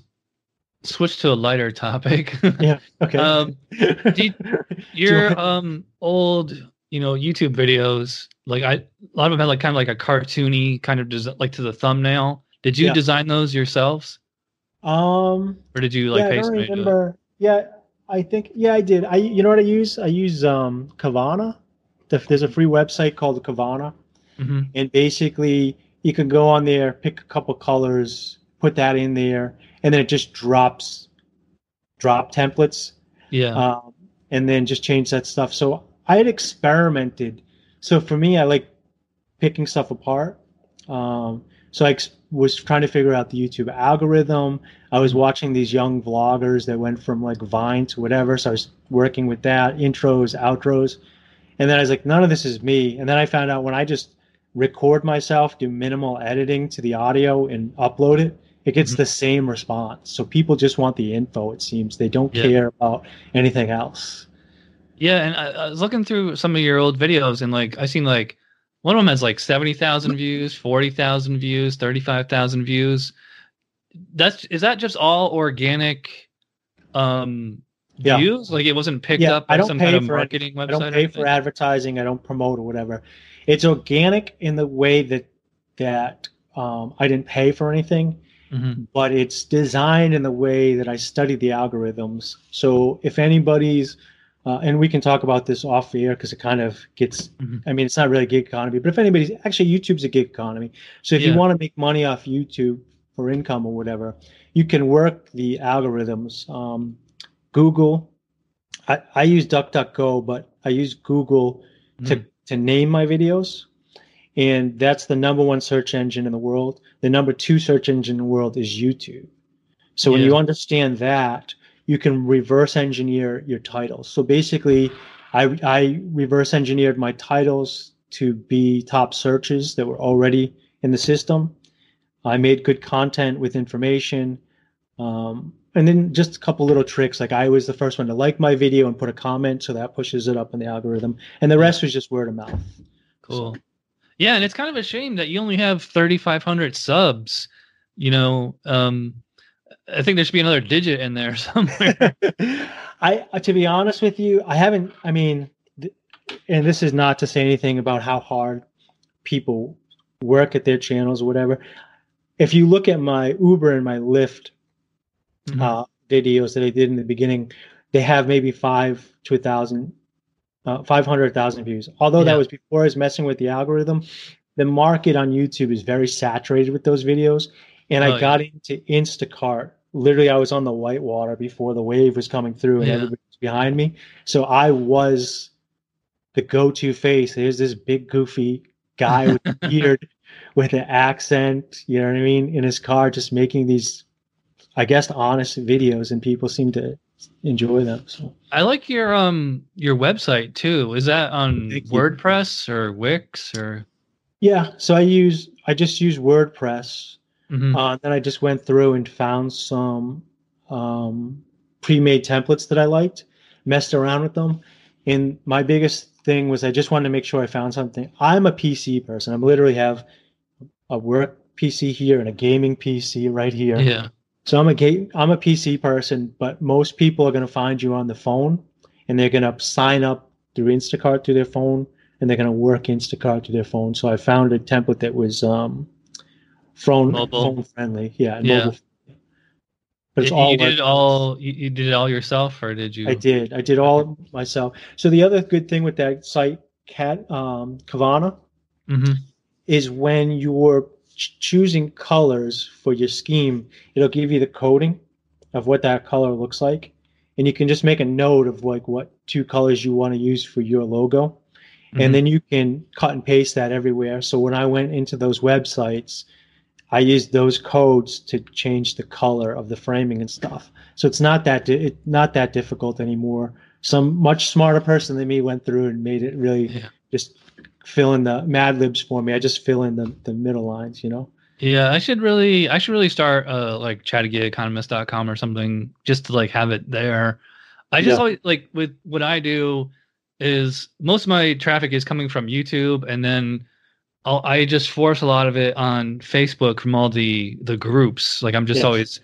switch to a lighter topic.
Yeah. Okay.
Um, you-
Do you
Your um old, you know, YouTube videos, like I, a lot of them had like kind of like a cartoony kind of des- like to the thumbnail. Did you
Yeah.
design those yourselves,
um,
or did you like
yeah, I don't remember. Yeah, I think yeah, I did. I you know what I use? I use um Canva. The- There's a free website called Canva,
Mhm.
and basically you can go on there, pick a couple colors, put that in there, and then it just drops drop templates
Yeah.
um, and then just change that stuff. So I had experimented. So for me, I like picking stuff apart. Um, so I ex- was trying to figure out the YouTube algorithm. I was watching these young vloggers that went from like Vine to whatever. So I was working with that intros, outros. And then I was like, none of this is me. And then I found out when I just record myself, do minimal editing to the audio and upload it, it gets
Mhm.
the same response. So people just want the info, it seems. They don't
Yeah.
care about anything else.
Yeah, and I, I was looking through some of your old videos, and like I seen like one of them has like seventy thousand views, forty thousand views, thirty five thousand views. That's is that just all organic um
Yeah.
views? Like it wasn't picked
Yeah,
up by some kind of marketing website.
I don't pay for advertising. I don't promote or whatever. It's organic in the way that that um, I didn't pay for anything,
Mhm.
but it's designed in the way that I study the algorithms. So if anybody's uh, and we can talk about this off the air because it kind of gets.
Mhm.
I mean, it's not really a gig economy, but if anybody's actually YouTube's a gig economy. So if
Yeah.
you want to make money off YouTube for income or whatever, you can work the algorithms. Um, Google, I, I use DuckDuckGo, but I use Google to,
Mhm.
to name my videos. And that's the number one search engine in the world. The number two search engine in the world is YouTube. So when you understand that, you can reverse engineer your titles. So basically, I, I reverse engineered my titles to be top searches that were already in the system. I made good content with information. Um, and then just a couple little tricks. Like I was the first one to like my video and put a comment, so that pushes it up in the algorithm. And the rest was just word of mouth.
Cool. Yeah, and it's kind of a shame that you only have 3,500 subs. You know, um, I think there should be another digit in there somewhere.
I, uh, to be honest with you, I haven't. I mean, th- and this is not to say anything about how hard people work at their channels or whatever. If you look at my Uber and my Lyft
Mhm.
uh, videos that I did in the beginning, they have maybe five to a thousand, uh, 500,000 views. Although
Yeah.
that was before I was messing with the algorithm, the market on YouTube is very saturated with those videos. And
Oh,
I
yeah.
got into Instacart. Literally, I was on the white water before the wave was coming through and
Yeah.
everybody was behind me. So I was the go to face. There's this big, goofy guy with a beard with an accent, you know what I mean, in his car, just making these, I guess, honest videos, and people seem to enjoy them. So
I like your um your website too. Is that on. WordPress or Wix or?
yeah, so I use I just use WordPress.
Mhm.
Uh, then I just went through and found some um, pre-made templates that I liked, messed around with them, and my biggest thing was I just wanted to make sure I found something. I'm a PC person. I literally have a work PC here and a gaming PC right here.
Yeah.
So I'm a ga- I'm a PC person, but most people are going to find you on the phone, and they're going to sign up through Instacart through their phone, and they're going to work Instacart to their phone. So I found a template that was um, phone
Mobile.
phone friendly, yeah,
Yeah.
mobile. But it's
you,
all
you did it all. You, you did it all yourself, or did you?
I did. I did all myself. So the other good thing with that site, Cat um, Canva,
hmm
is when you're ch- choosing colors for your scheme, it'll give you the coding of what that color looks like, and you can just make a note of like what two colors you want to use for your logo,
Mhm.
and then you can cut and paste that everywhere. So when I went into those websites, I used those codes to change the color of the framing and stuff. So it's not that di- it, not that difficult anymore. Some much smarter person than me went through and made it really
Yeah.
just fill in the Mad Libs for me. I just fill in the, the middle lines, you know.
Yeah, I should really, I should really start uh like chattergeekonomist.com or something just to like have it there. I just
Yeah.
always like with what I do is most of my traffic is coming from YouTube, and then I'll, I just force a lot of it on Facebook from all the the groups. Like I'm just
Yes.
always,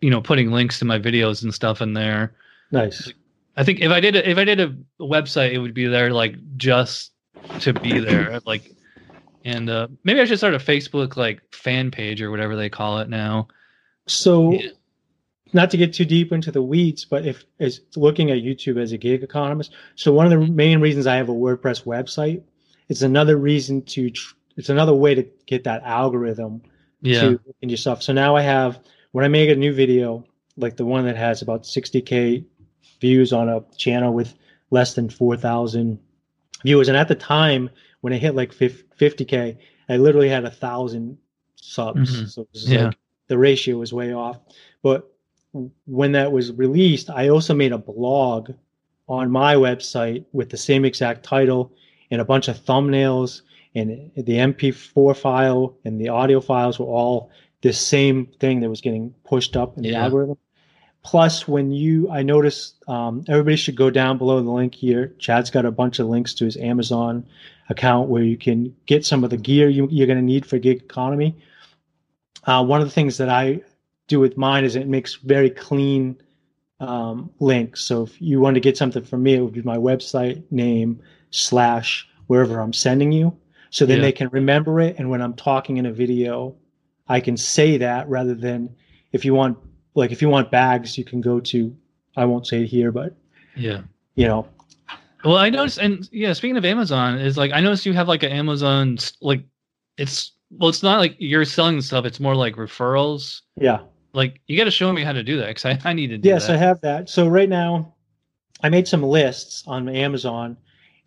you know, putting links to my videos and stuff in there.
Nice.
I think if I did a, if I did a website, it would be there like just to be there, like. And uh, maybe I should start a Facebook like fan page or whatever they call it now.
So,
Yeah.
not to get too deep into the weeds, but if is looking at YouTube as a gig economist, so one of the main reasons I have a WordPress website, it's another reason to, tr- it's another way to get that algorithm
Yeah.
to look into stuff. So now I have when I make a new video, like the one that has about 60k views on a channel with less than 4,000 viewers. And at the time when it hit like 50k, I literally had a thousand subs. Mm-hmm. So yeah. like the ratio was way off. But when that was released, I also made a blog on my website with the same exact title and a bunch of thumbnails and the MP4 file and the audio files were all the same thing that was getting pushed up in the algorithm. Plus, when you, I noticed um, everybody should go down below the link here. Chad's got a bunch of links to his Amazon account where you can get some of the gear you, are going to need for gig economy. Uh, one of the things that I do with mine is it makes very clean um, links. So if you want to get something from me, it would be my website name slash wherever I'm sending you. So then yeah. they can remember it. And when I'm talking in a video, I can say that rather than if you want, like if you want bags, you can go to, I won't say it here, but
yeah,
you know.
Well, I noticed, and yeah, speaking of Amazon, is like I noticed you have like an Amazon, like it's well, it's not like you're selling stuff; it's more like referrals.
Yeah
like you got to show me how to do that because I, I need to do
yes that. i have that so right now i made some lists on amazon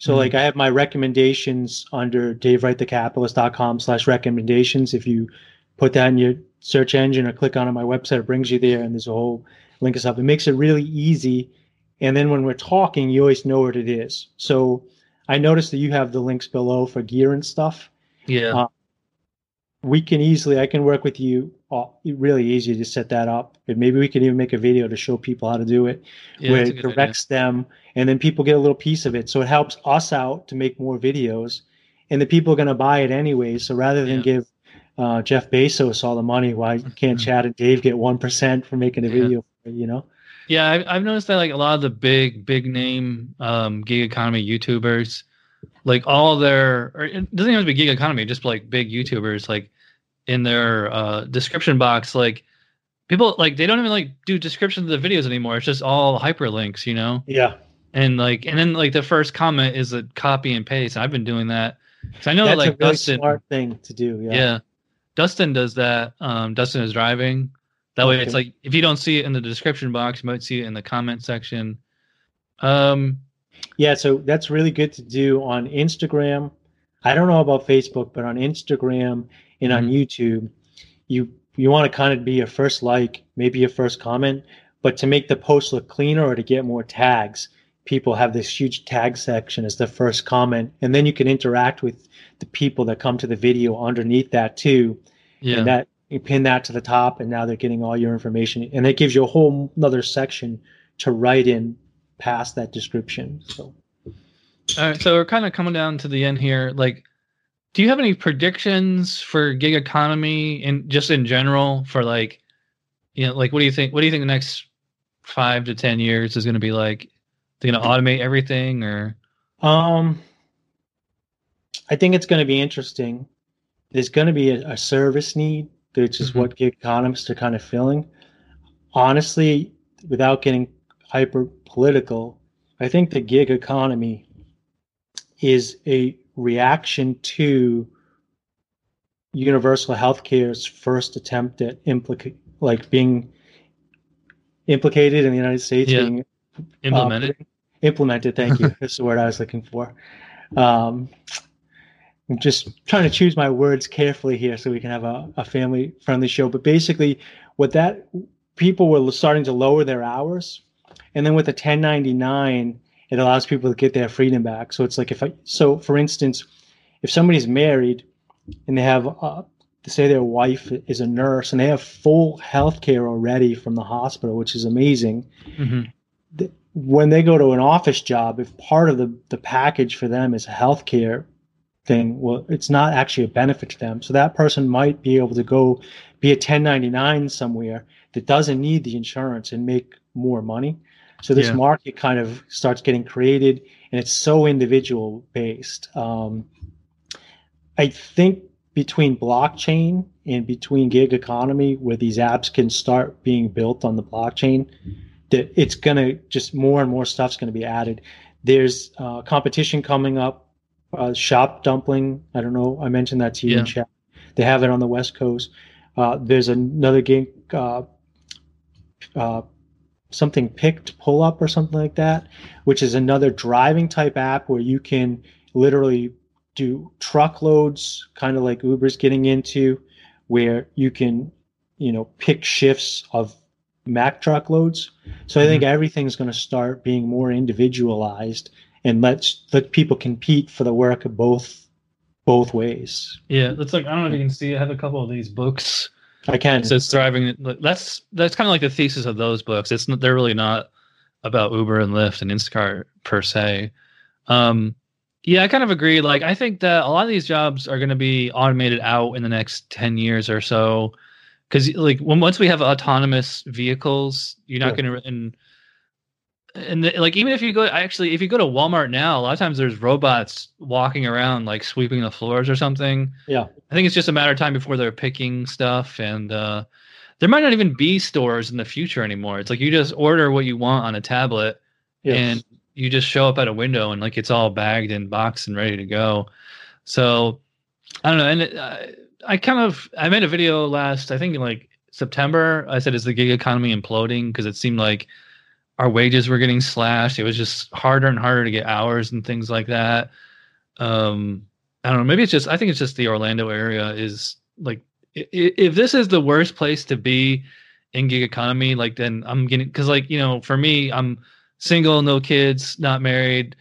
so mm-hmm. like i have my recommendations under davewrightthecapitalist.com slash recommendations. If you put that in your search engine or click on my website it brings you there and there's a whole link of stuff. It makes it really easy. And then when we're talking you always know what it is. So i noticed that you have the links below for gear and stuff.
Yeah. Uh,
we can easily i can work with you really easy to set that up and maybe we can even make a video to show people how to do it yeah, where it directs idea. them and then people get a little piece of it so it helps us out to make more videos and the people are going to buy it anyway so rather than yeah. give uh, jeff bezos all the money why can't chad and dave get 1% for making a yeah. video you know
yeah I've, I've noticed that like a lot of the big big name um, gig economy youtubers like all their or it doesn't even have to be gig economy just like big youtubers like in their uh, description box like people like they don't even like do descriptions of the videos anymore. It's just all hyperlinks you know?
Yeah.
And like and then like the first comment is a copy and paste i've been doing that. So i know
That's
like
a really dustin smart thing to do yeah.
Yeah. Dustin does that um dustin is driving. That way it's like if you don't see it in the description box you might see it in the comment section. Um
yeah, so that's really good to do on Instagram. I don't know about Facebook, but on Instagram and on mm-hmm. YouTube, you you want to kind of be a first like, maybe a first comment, but to make the post look cleaner or to get more tags, people have this huge tag section as the first comment, and then you can interact with the people that come to the video underneath that too. Yeah. And that you pin that to the top, and now they're getting all your information, and it gives you a whole another section to write in past that description. So,
all right. So we're kind of coming down to the end here. Like, do you have any predictions for gig economy and just in general for like, you know, like what do you think? What do you think the next five to ten years is going to be like? They're going to automate everything, or?
Um, I think it's going to be interesting. There's going to be a, a service need, which is mm-hmm. what gig economists are kind of filling. Honestly, without getting hyper political. I think the gig economy is a reaction to universal healthcare's first attempt at implicate like being implicated in the United States
yeah. being implemented. Uh,
implemented, thank you. That's the word I was looking for. Um, I'm just trying to choose my words carefully here so we can have a, a family friendly show. But basically, what that people were starting to lower their hours and then with a 1099, it allows people to get their freedom back. So it's like if I, so for instance, if somebody's married and they have, uh, say their wife is a nurse and they have full health care already from the hospital, which is amazing. Mm-hmm. when they go to an office job, if part of the, the package for them is a health care thing, well, it's not actually a benefit to them. So that person might be able to go be a 1099 somewhere that doesn't need the insurance and make more money. So this yeah. market kind of starts getting created, and it's so individual based. Um, I think between blockchain and between gig economy, where these apps can start being built on the blockchain, that it's going to just more and more stuff's going to be added. There's uh, competition coming up. Uh, Shop Dumpling, I don't know. I mentioned that to you yeah. in chat. They have it on the West Coast. Uh, there's another gig uh, uh, something picked pull up or something like that, which is another driving type app where you can literally do truckloads, kind of like Uber's getting into, where you can, you know, pick shifts of Mack truckloads. So I think
Mm-hmm.
everything's going to start being more individualized and let's let people compete for the work of both both ways.
Yeah, that's like I don't know if you can see. I have a couple of these books.
I can.
It says thriving. That's that's kind of like the thesis of those books. It's they're really not about Uber and Lyft and Instacart per se. Um, yeah, I kind of agree. Like, I think that a lot of these jobs are going to be automated out in the next ten years or so. Because like when once we have autonomous vehicles, you're not
Yeah.
going to and and the, like even if you go actually if you go to Walmart now, a lot of times there's robots walking around like sweeping the floors or something.
Yeah.
I think it's just a matter of time before they're picking stuff and uh there might not even be stores in the future anymore. It's like you just order what you want on a tablet
Yes.
and you just show up at a window and like it's all bagged and boxed and ready to go. So I don't know. And it, uh, I kind of I made a video last I think in like September. I said is the gig economy imploding because it seemed like our wages were getting slashed. It was just harder and harder to get hours and things like that. Um, I don't know. Maybe it's just I think it's just the Orlando area is like if this is the worst place to be in gig economy, like then I'm getting because like you know for me I'm single, no kids, not married.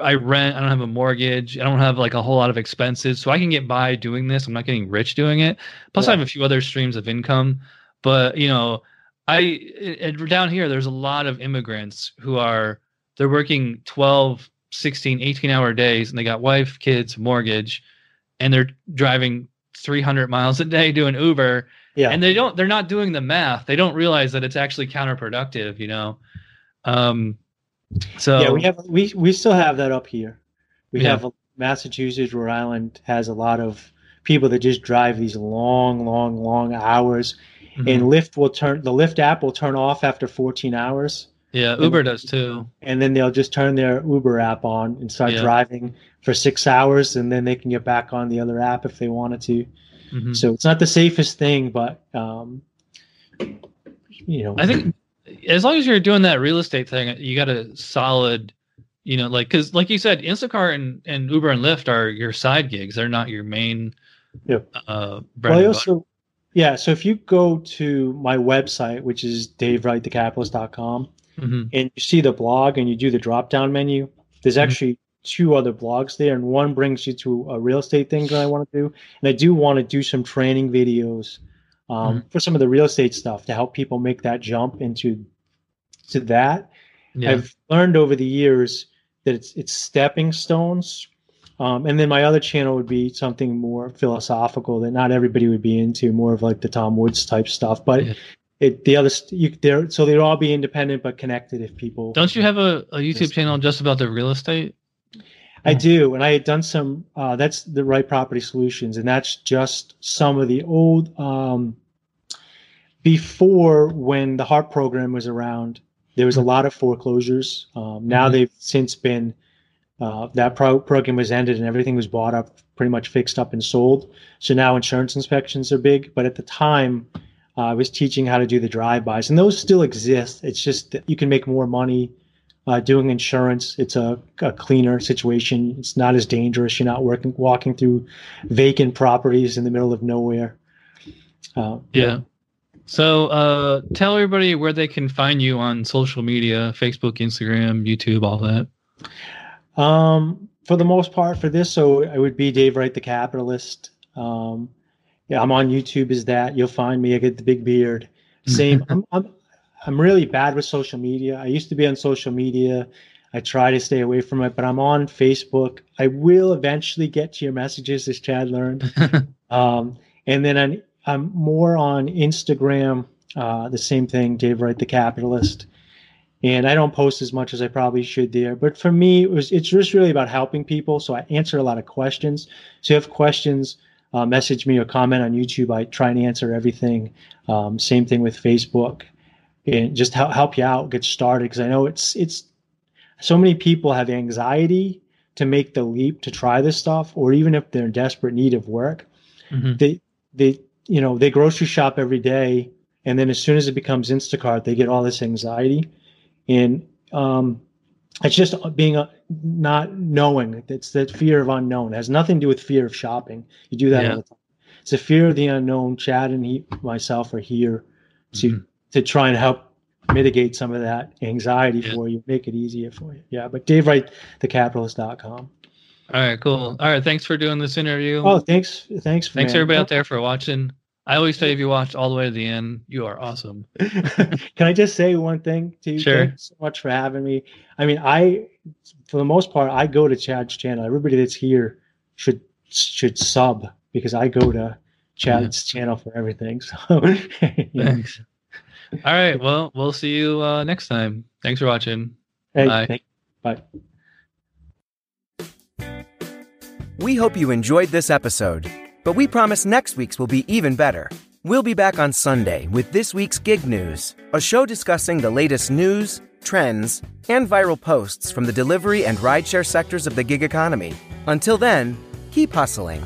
I rent. I don't have a mortgage. I don't have like a whole lot of expenses, so I can get by doing this. I'm not getting rich doing it. Plus, I have a few other streams of income. But you know, I and down here there's a lot of immigrants who are they're working 12, 16, 18 hour days, and they got wife, kids, mortgage, and they're driving 300 miles a day doing Uber
yeah.
and they don't they're not doing the math they don't realize that it's actually counterproductive you know um so
yeah, we have we we still have that up here. We
Yeah.
have Massachusetts, Rhode Island has a lot of people that just drive these long, long, long hours,
Mhm.
and Lyft will turn the Lyft app will turn off after 14 hours,
yeah uber does too
and then they'll just turn their Uber app on and start
Yeah.
driving for six hours, and then they can get back on the other app if they wanted to.
Mhm.
So it's not the safest thing, but um, you know,
i think as long as you're doing that real estate thing you got a solid you know like because like you said instacart and, and uber and lyft are your side gigs they're not your main
Yeah.
uh
Well, I also, yeah. So if you go to my website, which is davewrightthecapitalist.com,
Mhm.
and you see the blog and you do the drop down menu, there's
Mhm.
actually two other blogs there, and one brings you to a real estate thing that I want to do, and I do want to do some training videos um, for some of the real estate stuff to help people make that jump into to that.
yeah
I've learned over the years that it's it's stepping stones. Um, and then my other channel would be something more philosophical that not everybody would be into, more of like the Tom Woods type stuff. But
Yeah.
it the other you there so they'd all be independent but connected if people.
don't you have a, a youtube
Yes.
channel just about the real estate
I do, and I had done some. Uh, that's the right property solutions, and that's just some of the old. Um, before when the HARP program was around, there was a lot of foreclosures. Um, now
Mhm.
they've since been. Uh, that pro- program was ended, and everything was bought up, pretty much fixed up and sold. So now insurance inspections are big, but at the time, uh, I was teaching how to do the drive-bys, and those still exist. It's just that you can make more money uh, doing insurance. It's a, a cleaner situation. It's not as dangerous. You're not working walking through vacant properties in the middle of nowhere. Uh,
Yeah. So uh tell everybody where they can find you on social media, Facebook, Instagram, YouTube, all that.
Um, for the most part, for this, so it would be Dave Wright, the capitalist. Um, yeah, I'm on YouTube. Is that you'll find me? I get the big beard. Same. I'm, I'm I'm really bad with social media. I used to be on social media. I try to stay away from it, but I'm on Facebook. I will eventually get to your messages, as Chad learned. Um, and then I'm, I'm more on Instagram, uh, the same thing, Dave Wright, the capitalist. And I don't post as much as I probably should there. But for me, it was it's just really about helping people. So I answer a lot of questions. So if you have questions, uh, message me or comment on YouTube. I try and answer everything. Um, same thing with Facebook, and just help help you out, get started. Because I know it's it's so many people have anxiety to make the leap to try this stuff, or even if they're in desperate need of work
Mhm.
they they you know they grocery shop every day and then as soon as it becomes Instacart, they get all this anxiety, and um, it's just being a, not knowing. It's that fear of unknown. It has nothing to do with fear of shopping. You do that
Yeah.
all the time. It's a fear of the unknown. Chad and he, myself are here to
Mhm.
to try and help mitigate some of that anxiety
Yeah.
for you, make it easier for you. Yeah, but Dave Wright, thecapitalist.com.
All right, cool. All right, thanks for doing this interview.
Oh, thanks, thanks,
thanks
man.
everybody out there for watching. I always say if you watched all the way to the end, you are awesome.
Can I just say one thing to you?
Sure.
Thanks so much for having me. I mean, I, for the most part, I go to Chad's channel. Everybody that's here should should sub because I go to Chad's channel for everything. So,
Thanks. All right, well, we'll see you uh, next time. Thanks for watching.
hey,
Bye.
thank- bye.
We hope you enjoyed this episode, but we promise next week's will be even better. We'll be back on Sunday with this week's Gig News, a show discussing the latest news, trends, and viral posts from the delivery and rideshare sectors of the gig economy. Until then, keep hustling.